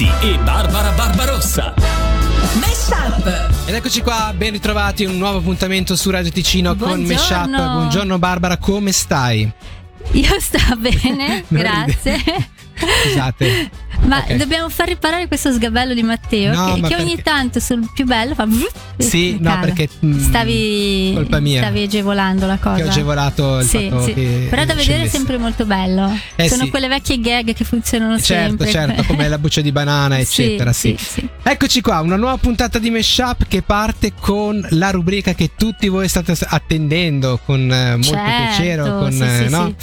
Conti e Barbara Barbarossa. Meshup. Ed eccoci qua, ben ritrovati, un nuovo appuntamento su Radio Ticino con Buongiorno. Meshup. Buongiorno Barbara, come stai? Io sto bene, grazie. Scusate. Ma Ok. dobbiamo far riparare questo sgabello di Matteo No, che, ma che ogni perché- tanto sul più bello fa Sì, no, perché, mm, stavi colpa mia. stavi agevolando la cosa. Che ho agevolato il Sì, fatto sì. che Però da vedere è sempre molto bello. Eh, Sono sì. quelle vecchie gag che funzionano Certo, sempre. certo, come la buccia di banana, eccetera. Sì, sì. Eccoci qua, una nuova puntata di Meshup che parte con la rubrica che tutti voi state attendendo con eh, molto Certo, piacere. Con, sì, eh, sì, no?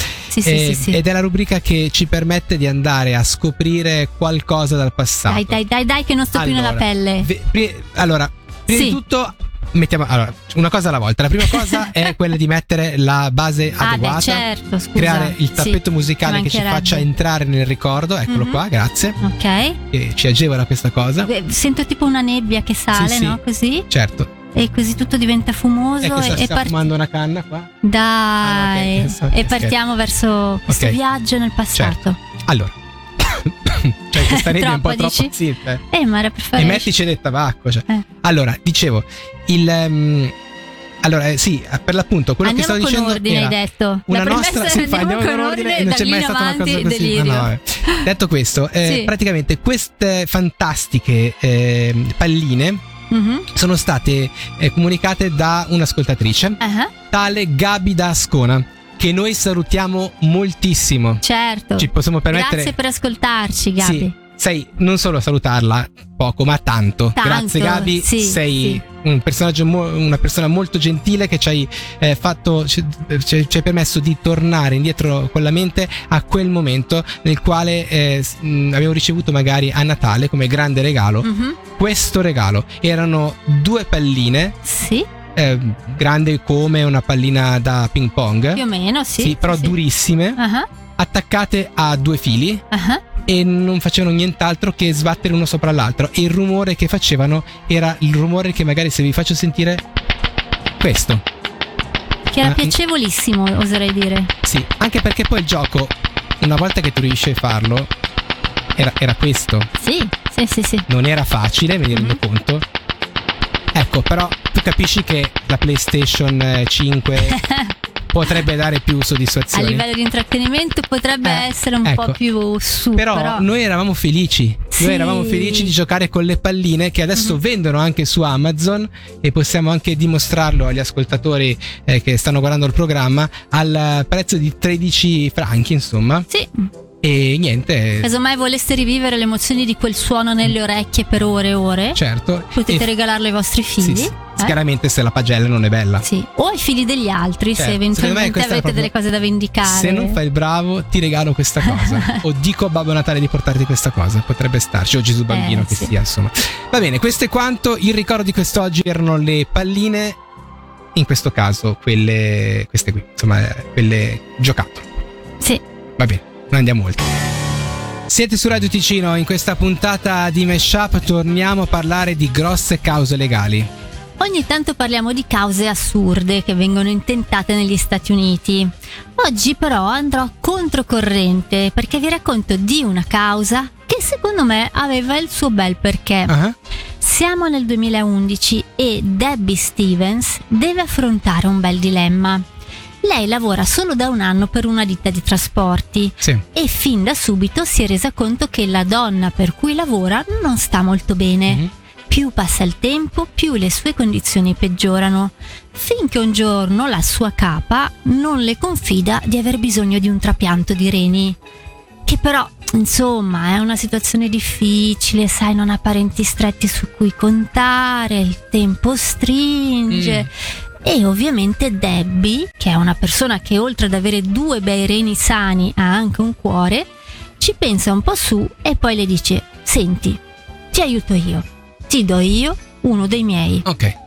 Sì. Sì, sì, Eh, sì, sì. Ed è la rubrica che ci permette di andare a scoprire qualcosa dal passato. Dai, dai, dai, dai, che non sto più nella Allora, pelle. ve- pri- allora, prima Sì. di tutto, mettiamo allora, una cosa alla volta. La prima cosa è quella di mettere la base Ah, adeguata. beh, certo, scusa. Creare il Sì, tappeto musicale ci che ci faccia entrare nel ricordo, eccolo Mhm. qua, grazie. Ok. Che ci agevola questa cosa. Beh, Sento tipo una nebbia che sale, Sì, sì. no? Così. Certo. E così tutto diventa fumoso. E sta, e sta part- fumando una canna qua? Dai. Ah, no, ok, adesso- e partiamo verso questo Ok. viaggio nel passato. Allora. cioè, questa nebbia è un po' Troppo, troppo. dici? Sì, eh. Eh, ma era per fare. E mettici del tabacco. Cioè. Eh. Allora, dicevo, il. ehm, allora, eh, sì, per l'appunto, quello Andiamo che stavo dicendo. ordine, era hai detto. Una La nostra, sì, andiamo andiamo con ordine, e non c'è mai stata una cosa così. delirio. No, no. Detto questo, eh, Sì. praticamente queste fantastiche eh, palline Mhm. sono state eh, comunicate da un'ascoltatrice, Ah, tale Gabi da Ascona, che noi salutiamo moltissimo. certo. Ci possiamo permettere. Grazie per ascoltarci, Gabi. Sì, sei non solo salutarla poco, ma tanto. Tanto, Grazie Gabi, sì, sei sì. Un personaggio una persona molto gentile che ci hai eh, fatto ci, ci- ci hai permesso di tornare indietro con la mente a quel momento nel quale eh, avevo ricevuto magari a Natale come grande regalo Mhm. questo regalo. Erano due palline Sì, eh, grandi come una pallina da ping pong. più o meno, sì. però sì. durissime, Ah, attaccate a due fili ah. e non facevano nient'altro che sbattere uno sopra l'altro e il rumore che facevano era il rumore che magari se vi faccio sentire questo. Che era Ah, piacevolissimo, oserei dire. Sì, anche perché poi il gioco una volta che tu riesci a farlo era, era questo. Sì, sì, sì, sì. Non era facile, me ne rendo Mhm. conto. Ecco, però tu capisci che la PlayStation eh, 5 potrebbe dare più A soddisfazione. livello di intrattenimento potrebbe Eh, essere un ecco. po' più su. Però, Però, noi eravamo felici. Sì. Noi eravamo felici di giocare con le palline che adesso Mhm. vendono anche su Amazon e possiamo anche dimostrarlo agli ascoltatori eh, che stanno guardando il programma al prezzo di 13 franchi, insomma. Sì, E niente, casomai voleste rivivere le emozioni di quel suono nelle orecchie per ore e ore, certo. potete E- regalarlo ai vostri sì, figli. sì. Eh? Chiaramente se la pagella non è bella. Sì. O ai figli degli altri, Certo, se eventualmente avete proprio- delle cose da vendicare. Se non fai il bravo, ti regalo questa cosa. o dico a Babbo Natale di portarti questa cosa. Potrebbe starci. O Gesù Bambino Eh, che sì. sia, insomma. Va bene, questo è quanto. Il ricordo di quest'oggi erano le palline. In questo caso, quelle. Queste qui, insomma, eh, quelle giocattolo. Sì. Va bene, non andiamo oltre. Siete su Radio Ticino, in questa puntata di Meshup torniamo a parlare di grosse cause legali. Ogni tanto parliamo di cause assurde che vengono intentate negli Stati Uniti. Oggi però andrò controcorrente perché vi racconto di una causa che secondo me aveva il suo bel perché. Ah, Siamo nel 2011 e Debbie Stevens deve affrontare un bel dilemma. Lei lavora solo da un anno per una ditta di trasporti Sì. e fin da subito si è resa conto che la donna per cui lavora non sta molto bene. Mhm. Più passa il tempo, più le sue condizioni peggiorano, finché un giorno la sua capa non le confida di aver bisogno di un trapianto di reni. Che però, insomma, è una situazione difficile, sai, non ha parenti stretti su cui contare, il tempo stringe. E ovviamente Debbie, che è una persona che oltre ad avere due bei reni sani ha anche un cuore, ci pensa un po' su e poi le dice: Senti, ti aiuto io, ti do io uno dei miei. Ok.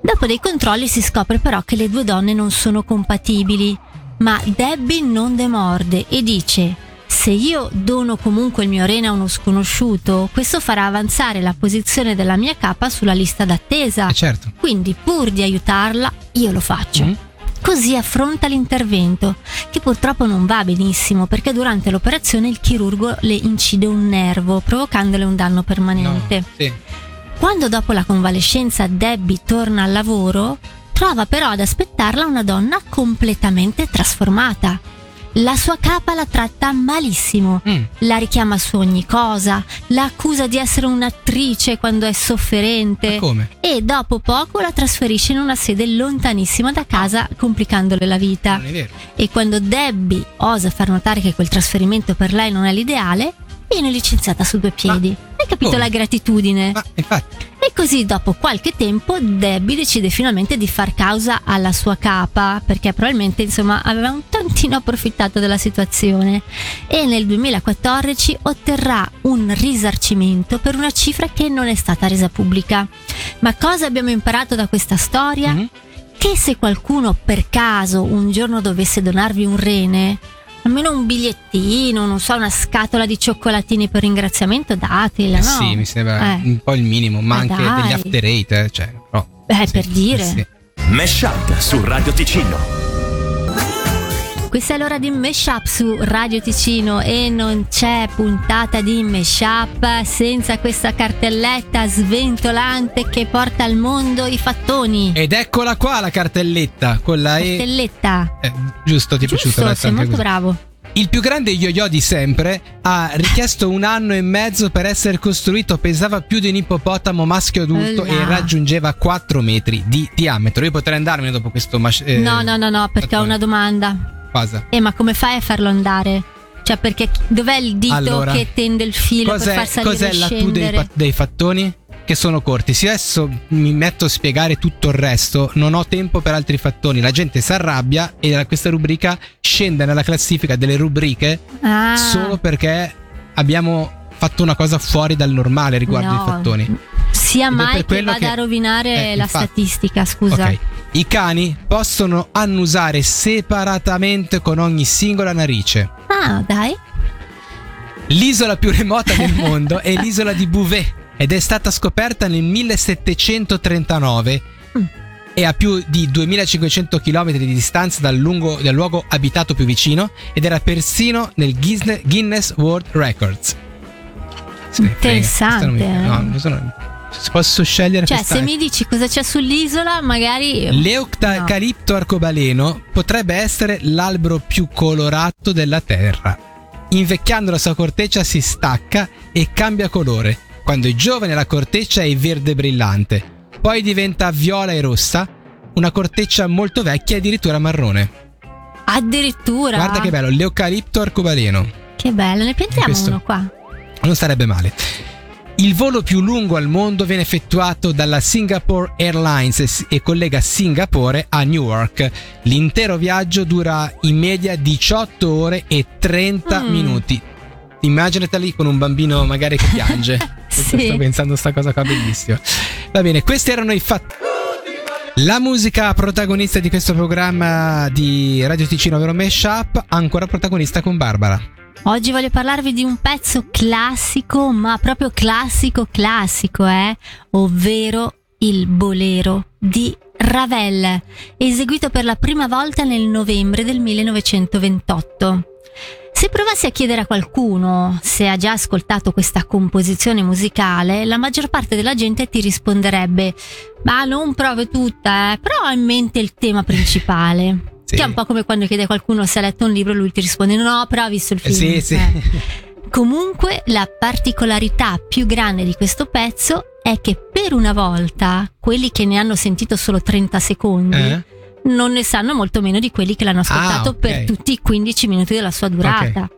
Dopo dei controlli si scopre però che le due donne non sono compatibili, ma Debbie non demorde e dice se io dono comunque il mio rene a uno sconosciuto, questo farà avanzare la posizione della mia capa sulla lista d'attesa. Eh certo. Quindi pur di aiutarla, io lo faccio. Mm. Così affronta l'intervento, che purtroppo non va benissimo perché durante l'operazione il chirurgo le incide un nervo, provocandole un danno permanente. No, sì. Quando dopo la convalescenza Debbie torna al lavoro, trova però ad aspettarla una donna completamente trasformata. La sua capa la tratta malissimo, Mm. la richiama su ogni cosa, la accusa di essere un'attrice quando è sofferente e dopo poco la trasferisce in una sede lontanissima da casa, complicandole la vita. E quando Debbie osa far notare che quel trasferimento per lei non è l'ideale, viene licenziata su due piedi. Hai capito come? la gratitudine? Ma infatti, E così dopo qualche tempo Debbie decide finalmente di far causa alla sua capa perché probabilmente insomma aveva un tantino approfittato della situazione e nel 2014 otterrà un risarcimento per una cifra che non è stata resa pubblica. Ma cosa abbiamo imparato da questa storia? Mhm. Che se qualcuno per caso un giorno dovesse donarvi un rene, almeno un bigliettino, non so, una scatola di cioccolatini per ringraziamento, datela, eh no? sì, mi sembra Eh. un po' il minimo, ma Ma anche dai. degli after eight, eh, cioè, però, Eh, sì, per dire. sì. Mesh Up su Radio Ticino. Questa è l'ora di Meshup su Radio Ticino e non c'è puntata di Meshup senza questa cartelletta sventolante che porta al mondo i fattoni. Ed eccola qua la cartelletta con la E. Cartelletta. Eh, giusto, ti è piaciuto? Giusto, letto sei molto così. bravo. Il più grande yo-yo di sempre ha richiesto un anno e mezzo per essere costruito, pesava più di un ippopotamo maschio adulto Là. e raggiungeva 4 metri di diametro. Io potrei andarmene dopo questo mas- eh, no, no, no, no, perché ho una domanda. Cosa? Eh, ma come fai a farlo andare? Cioè, perché dov'è il dito Allora, che tende il filo per far salire cos'è e la tu dei, dei fattoni? Che sono corti. Se adesso mi metto a spiegare tutto il resto, non ho tempo per altri fattoni. La gente si arrabbia e questa rubrica scende nella classifica delle rubriche Ah, solo perché abbiamo fatto una cosa fuori dal normale riguardo no. i fattoni. Sia mai che vada che- a rovinare Eh, la infatti. statistica, scusa. Ok. I cani possono annusare separatamente con ogni singola narice. Ah, dai. L'isola più remota del mondo è l'isola di Bouvet ed è stata scoperta nel 1739 Mm. e a più di 2500 km di distanza dal, lungo- dal luogo abitato più vicino ed era persino nel Guinness, World Records. Frega, Interessante, questa non mi- eh. no, non sono- se posso scegliere Cioè, questa se mi dici cosa c'è sull'isola, magari. L'eucalipto arcobaleno potrebbe essere l'albero più colorato della Terra. Invecchiando la sua corteccia si stacca e cambia colore. Quando è giovane la corteccia è verde brillante, poi diventa viola e rossa, una corteccia molto vecchia è addirittura marrone. Addirittura. Guarda che bello, l'eucalipto arcobaleno. Che bello, ne piantiamo Questo- uno qua. Non sarebbe male. Il volo più lungo al mondo viene effettuato dalla Singapore Airlines e collega Singapore a Newark. L'intero viaggio dura in media 18 ore e 30 Mm. minuti. Immaginateli con un bambino magari che piange. Sì. Sto pensando a sta cosa qua bellissima. Va bene, questi erano i fatti. La musica protagonista di questo programma di Radio Ticino, ovvero Meshup, ancora protagonista con Barbara. Oggi voglio parlarvi di un pezzo classico, ma proprio classico classico, eh? Ovvero il bolero di Ravel, eseguito per la prima volta nel novembre del 1928. Se provassi a chiedere a qualcuno se ha già ascoltato questa composizione musicale, la maggior parte della gente ti risponderebbe: Ma non prove tutta, eh, però ho in mente il tema principale. Sì. Che è un po' come quando chiede a qualcuno se ha letto un libro e lui ti risponde: No, però ho visto il film. sì, sì. Eh. Comunque, la particolarità più grande di questo pezzo è che per una volta quelli che ne hanno sentito solo 30 secondi Eh? non ne sanno molto meno di quelli che l'hanno ascoltato Ah, ok. per tutti i 15 minuti della sua durata.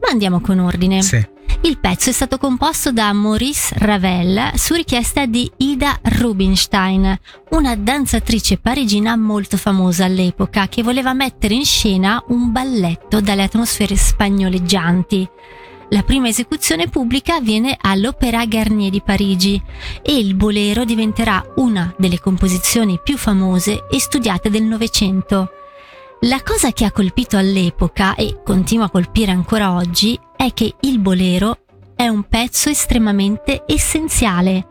Ma andiamo con ordine. Sì. Il pezzo è stato composto da Maurice Ravel su richiesta di Ida Rubinstein, una danzatrice parigina molto famosa all'epoca che voleva mettere in scena un balletto dalle atmosfere spagnoleggianti. La prima esecuzione pubblica avviene all'Opéra Garnier di Parigi e il bolero diventerà una delle composizioni più famose e studiate del Novecento. La cosa che ha colpito all'epoca e continua a colpire ancora oggi è che il bolero è un pezzo estremamente essenziale,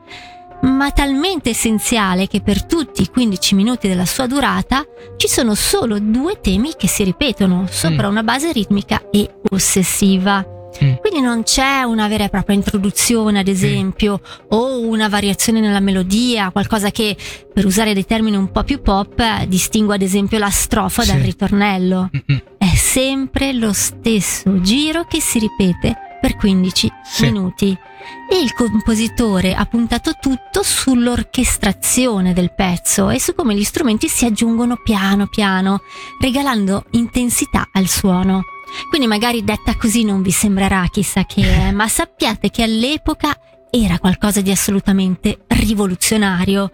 ma talmente essenziale che per tutti i 15 minuti della sua durata ci sono solo due temi che si ripetono sopra Mm. una base ritmica e ossessiva. Mm. Quindi non c'è una vera e propria introduzione, ad esempio, o una variazione nella melodia, qualcosa che, per usare dei termini un po' più pop, distingue ad esempio la strofa dal Sì. ritornello. Mm-mm. È sempre lo stesso giro che si ripete per 15 Sì. minuti. E il compositore ha puntato tutto sull'orchestrazione del pezzo e su come gli strumenti si aggiungono piano piano, regalando intensità al suono. Quindi magari detta così non vi sembrerà chissà che è, ma sappiate che all'epoca era qualcosa di assolutamente rivoluzionario.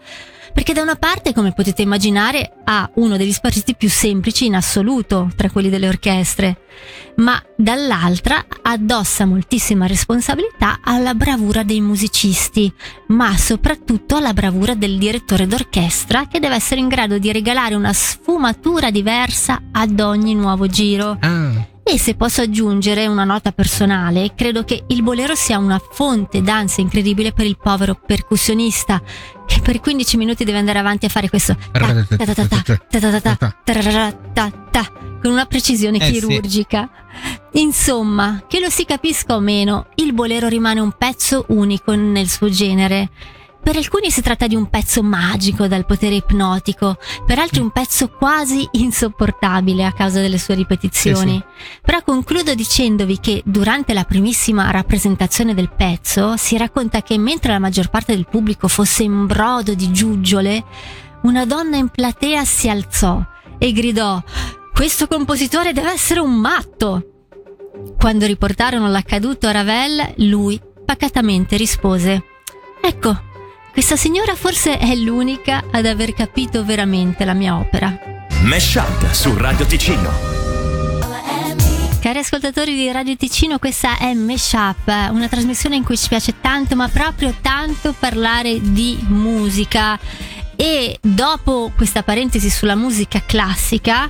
Perché da una parte, come potete immaginare, ha uno degli spartiti più semplici in assoluto tra quelli delle orchestre, ma dall'altra addossa moltissima responsabilità alla bravura dei musicisti, ma soprattutto alla bravura del direttore d'orchestra che deve essere in grado di regalare una sfumatura diversa ad ogni nuovo giro. Ah, e se posso aggiungere una nota personale, credo che il bolero sia una fonte danza incredibile per il povero percussionista che per 15 minuti deve andare avanti a fare questo con una precisione chirurgica. Insomma, che lo si capisca o meno, il bolero rimane un pezzo unico nel suo genere per alcuni si tratta di un pezzo magico dal potere ipnotico, per altri un pezzo quasi insopportabile a causa delle sue ripetizioni. Però concludo dicendovi che durante la primissima rappresentazione del pezzo si racconta che mentre la maggior parte del pubblico fosse in brodo di giuggiole, una donna in platea si alzò e gridò Questo compositore deve essere un matto! Quando riportarono l'accaduto a Ravel, lui pacatamente rispose Ecco, questa signora forse è l'unica ad aver capito veramente la mia opera. Mesh Up su Radio Ticino. Cari ascoltatori di Radio Ticino, questa è Meshup, una trasmissione in cui ci piace tanto, ma proprio tanto parlare di musica. E dopo questa parentesi sulla musica classica,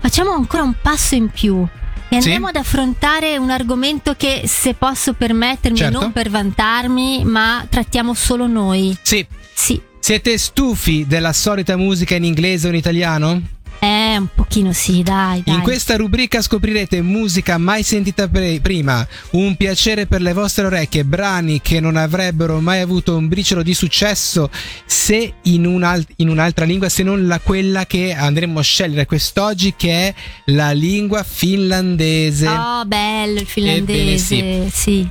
facciamo ancora un passo in più. E andiamo Sì. ad affrontare un argomento che, se posso permettermi, Certo. non per vantarmi, ma trattiamo solo noi. sì. Sì, Siete stufi della solita musica in inglese o in italiano? Eh, un pochino sì, dai, dai. In questa rubrica scoprirete musica mai sentita pre- prima, un piacere per le vostre orecchie, brani che non avrebbero mai avuto un briciolo di successo se in, un'al- in un'altra lingua, se non la, quella che andremo a scegliere quest'oggi, che è la lingua finlandese. Oh, bello il finlandese, Ebbene sì. sì.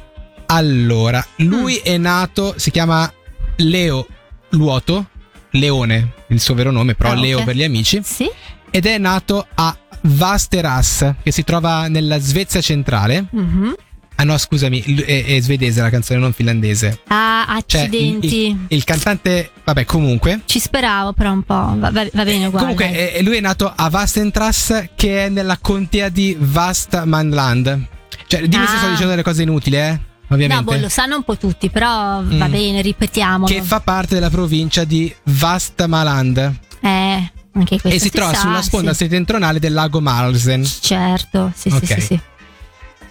Allora, lui Mm. è nato, si chiama Leo Luoto, Leone, il suo vero nome, però Ah. Leo per gli amici, Sì? Ed è nato a Vasteras, che si trova nella Svezia centrale. Mhm. Ah no, scusami, è, è svedese la canzone, non finlandese. Ah, Cioè, accidenti. il, il- il cantante, vabbè, comunque. Ci speravo però un po'. Va, va- bene, uguale. Comunque, dai. eh, lui è nato a Vastentras, che è nella contea di Vastmanland. Cioè, dimmi se Ah. sto dicendo delle cose inutili, eh? Ovviamente. No, boh, lo sanno un po' tutti, però va Mm. bene, ripetiamolo. che fa parte della provincia di Vastmaland Eh, anche questo e si trova sa, sulla sponda sì. settentrionale del lago Marlsen. Certo, sì, Ok. sì, sì, sì.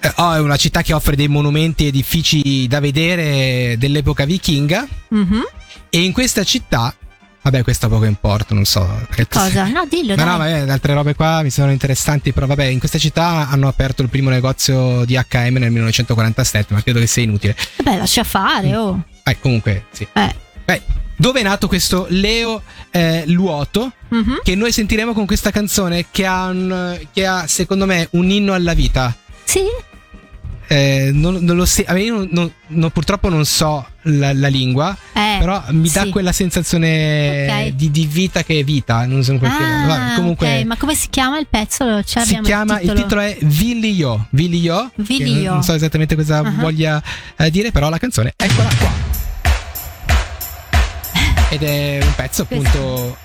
Eh, oh, è una città che offre dei monumenti e edifici da vedere dell'epoca vichinga Mhm. e in questa città, vabbè, questo poco importa, non so. Cosa? No, dillo, Ma dai. no, vabbè, le altre robe qua mi sembrano interessanti, però vabbè, in questa città hanno aperto il primo negozio di HM nel 1947, ma credo che sia inutile. Vabbè, lascia fare, oh. Eh, comunque, sì. Eh. Beh, dove è nato questo Leo eh, Luoto? Mhm. che noi sentiremo con questa canzone che ha, un- che ha, secondo me un inno alla vita. Sì? Eh, non, non se- me io non- non- purtroppo non so la, la lingua, Eh, però mi dà sì. quella sensazione Ok. di, di vita che è vita. Non so Ah, vabbè, comunque ok, ma come si chiama il pezzo? Cioè, si chiama il titolo è Vilio. Vilio. che Vilio. Non so esattamente cosa Ah. voglia eh, dire, però la canzone eccola qua. Ed è un pezzo appunto.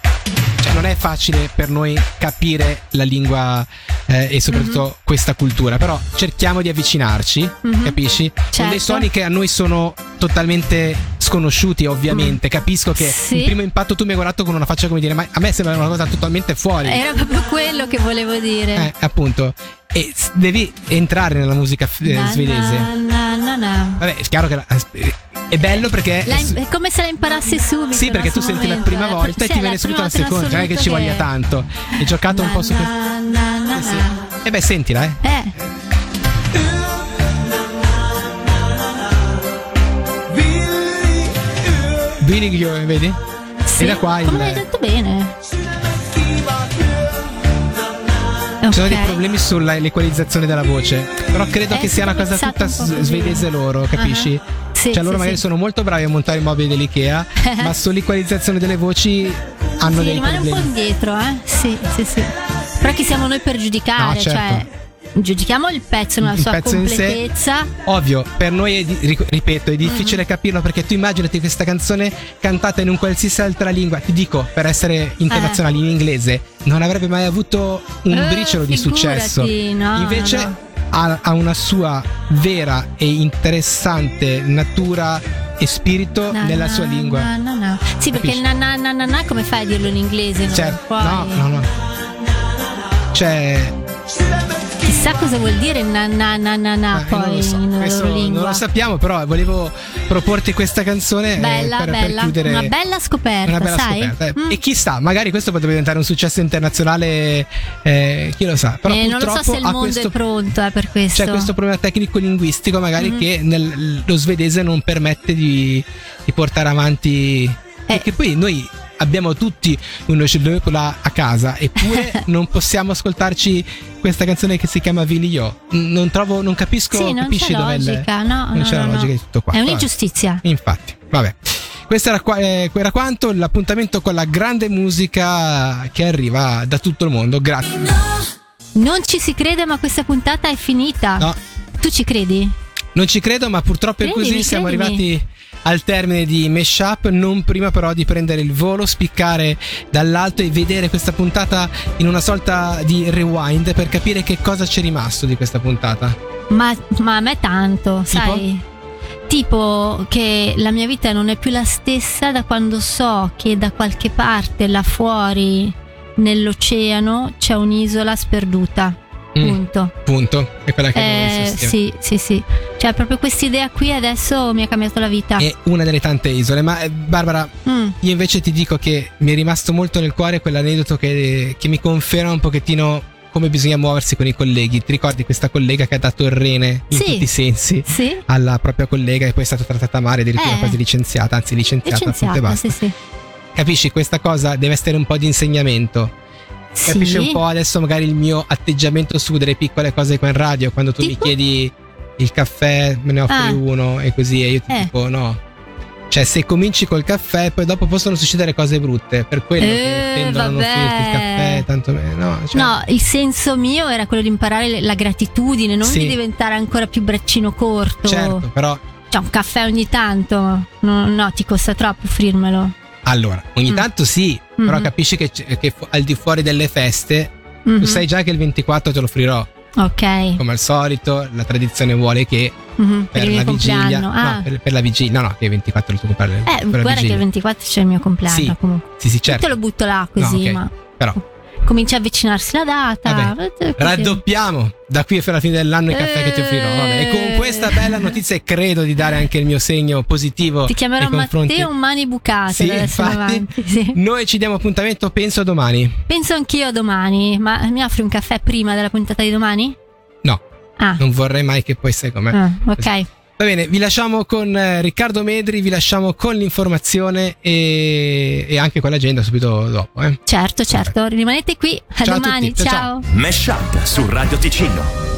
Cioè, non è facile per noi capire la lingua eh, e soprattutto questa cultura, però cerchiamo di avvicinarci, Mhm. capisci? Con Certo. dei suoni che a noi sono totalmente sconosciuti, ovviamente. Capisco che Mm. Sì. il primo impatto tu mi hai guardato con una faccia come dire, ma a me sembra una cosa totalmente fuori. Era proprio quello che volevo dire. Eh, appunto. E devi entrare nella musica eh, svedese. na, na, na, na. Vabbè, è chiaro che la- è bello perché. La- è come se la imparassi subito. Sì, perché tu sul senti la momento, prima eh. volta e Sì, ti viene subito la seconda, non è che ci voglia tanto. Hai giocato un po' su questo. Na, na, na, Sì, na. E beh, sentila, eh. Eh, Billy vedi? sì. E da qua il- Come l'hai detto bene. Ci sono dei problemi sull'equalizzazione della voce. Però credo Eh, che sia una cosa tutta un svedese loro, capisci? Ah, Sì, cioè loro sì, magari sì. sono molto bravi a montare i mobili dell'IKEA, ma sull'equalizzazione delle voci hanno Sì, dei rimane un po' problemi. indietro, eh? Sì, sì, sì. Però chi siamo noi per giudicare? No, certo. Cioè, giudichiamo il pezzo nella Il sua pezzo completezza. Ovvio, per noi è di- ripeto, è difficile capirlo perché tu immaginati questa canzone cantata in un qualsiasi altra lingua. Ti dico, per essere internazionali in inglese, non avrebbe mai avuto un Eh, briciolo di successo. no, Invece no. Ha, ha una sua vera e interessante natura e spirito Na, nella na, sua lingua. na. Sì, perché Capisci? il na na na na na come fai a dirlo in inglese? Cioè, no, no, no. Cioè, Chissà cosa vuol dire na na na na na eh, poi non lo so, in questo loro lingua. non lo sappiamo, però volevo proporti questa canzone eh, Bella, per, per bella, chiudere una bella scoperta, Una bella sai? scoperta. eh. Mm. E chissà, magari questo potrebbe diventare un successo internazionale, eh, chi lo sa. Però Eh, non lo so se il mondo questo, è pronto eh, per questo. c'è questo problema tecnico-linguistico, magari Mhm. che nel- lo svedese non permette di, di portare avanti. Eh. Perché poi noi abbiamo tutti uno scedola a casa, eppure non possiamo ascoltarci questa canzone che si chiama Vilio. Non trovo, non capisco, Sì, non capisci il- logica, no, non no, c'è la no, logica no. di tutto qua. È Vabbè. un'ingiustizia. Infatti, vabbè. Questo era, qua- eh, era quanto l'appuntamento con la grande musica che arriva da tutto il mondo. Grazie. Non ci si crede, ma questa puntata è finita. No, Tu ci credi? non ci credo, ma purtroppo è Credimi, così. Siamo credimi. arrivati al termine di Meshup. Non prima, però, di prendere il volo, spiccare dall'alto e vedere questa puntata in una sorta di rewind per capire che cosa c'è rimasto di questa puntata. Ma, ma a me tanto, Tipo? sai? Tipo che la mia vita non è più la stessa da quando so che da qualche parte là fuori nell'oceano c'è un'isola sperduta. Mm, Punto. punto. È quella che Eh, abbiamo visto. sì, sì, sì. Cioè, proprio quest'idea qui adesso mi ha cambiato la vita. È una delle tante isole. Ma, eh, Barbara, Mm. Io invece ti dico che mi è rimasto molto nel cuore quell'aneddoto che, che mi conferma un pochettino come bisogna muoversi con i colleghi. Ti ricordi questa collega che ha dato il rene in Sì. tutti i sensi Sì? alla propria collega e poi è stata trattata male, addirittura Eh. quasi licenziata, anzi licenziata, appunto, Licenziata, basta. sì, sì. Capisci? Questa cosa deve essere un po' di insegnamento. Sì. Capisci un po' adesso magari il mio atteggiamento su delle piccole cose qua in radio, quando tu mi Tipo? chiedi il caffè, me ne offri Ah. uno e così, e io ti Eh. dico no. Cioè, se cominci col caffè, poi dopo possono succedere cose brutte. Per quello Eh, che tendono a non vabbè. offrirti il caffè, tanto meno. No, cioè, No, il senso mio era quello di imparare la gratitudine, non Sì. di diventare ancora più braccino corto. certo, però Cioè, un caffè ogni tanto. No, no, ti costa troppo offrirmelo. allora, ogni Mm. tanto sì, però Mhm. capisci che, che al di fuori delle feste, Mhm. tu sai già che il 24 te lo offrirò. Ok. Come al solito, la tradizione vuole che Mhm, per, mio la vigilia, compleanno. Ah. no, per, per la vigilia, no, no, che il 24 è il tuo compleanno. eh, per guarda che il 24 c'è il mio compleanno Sì, comunque. Sì, sì, Io certo. Te lo butto là così, No, ok. ma Però comincia a avvicinarsi la data. Vabbè, eh, raddoppiamo da qui fino alla fine dell'anno i caffè che ti offrirò. Vabbè. E con Eh. questa bella notizia credo di dare anche il mio segno positivo. Ti chiamerò confronti- Matteo Mani Bucate Sì, infatti. Sì. Noi ci diamo appuntamento, penso, domani. Penso anch'io a domani, ma mi offri un caffè prima della puntata di domani? No, Ah, non vorrei mai che poi sai com'è. ah, ok. Va bene, vi lasciamo con eh, Riccardo Medri, vi lasciamo con l'informazione e, e anche con l'agenda subito dopo. Eh. Certo, certo. Rimanete qui. A Ciao a domani. tutti, ciao, ciao. Mesh Up su Radio Ticino.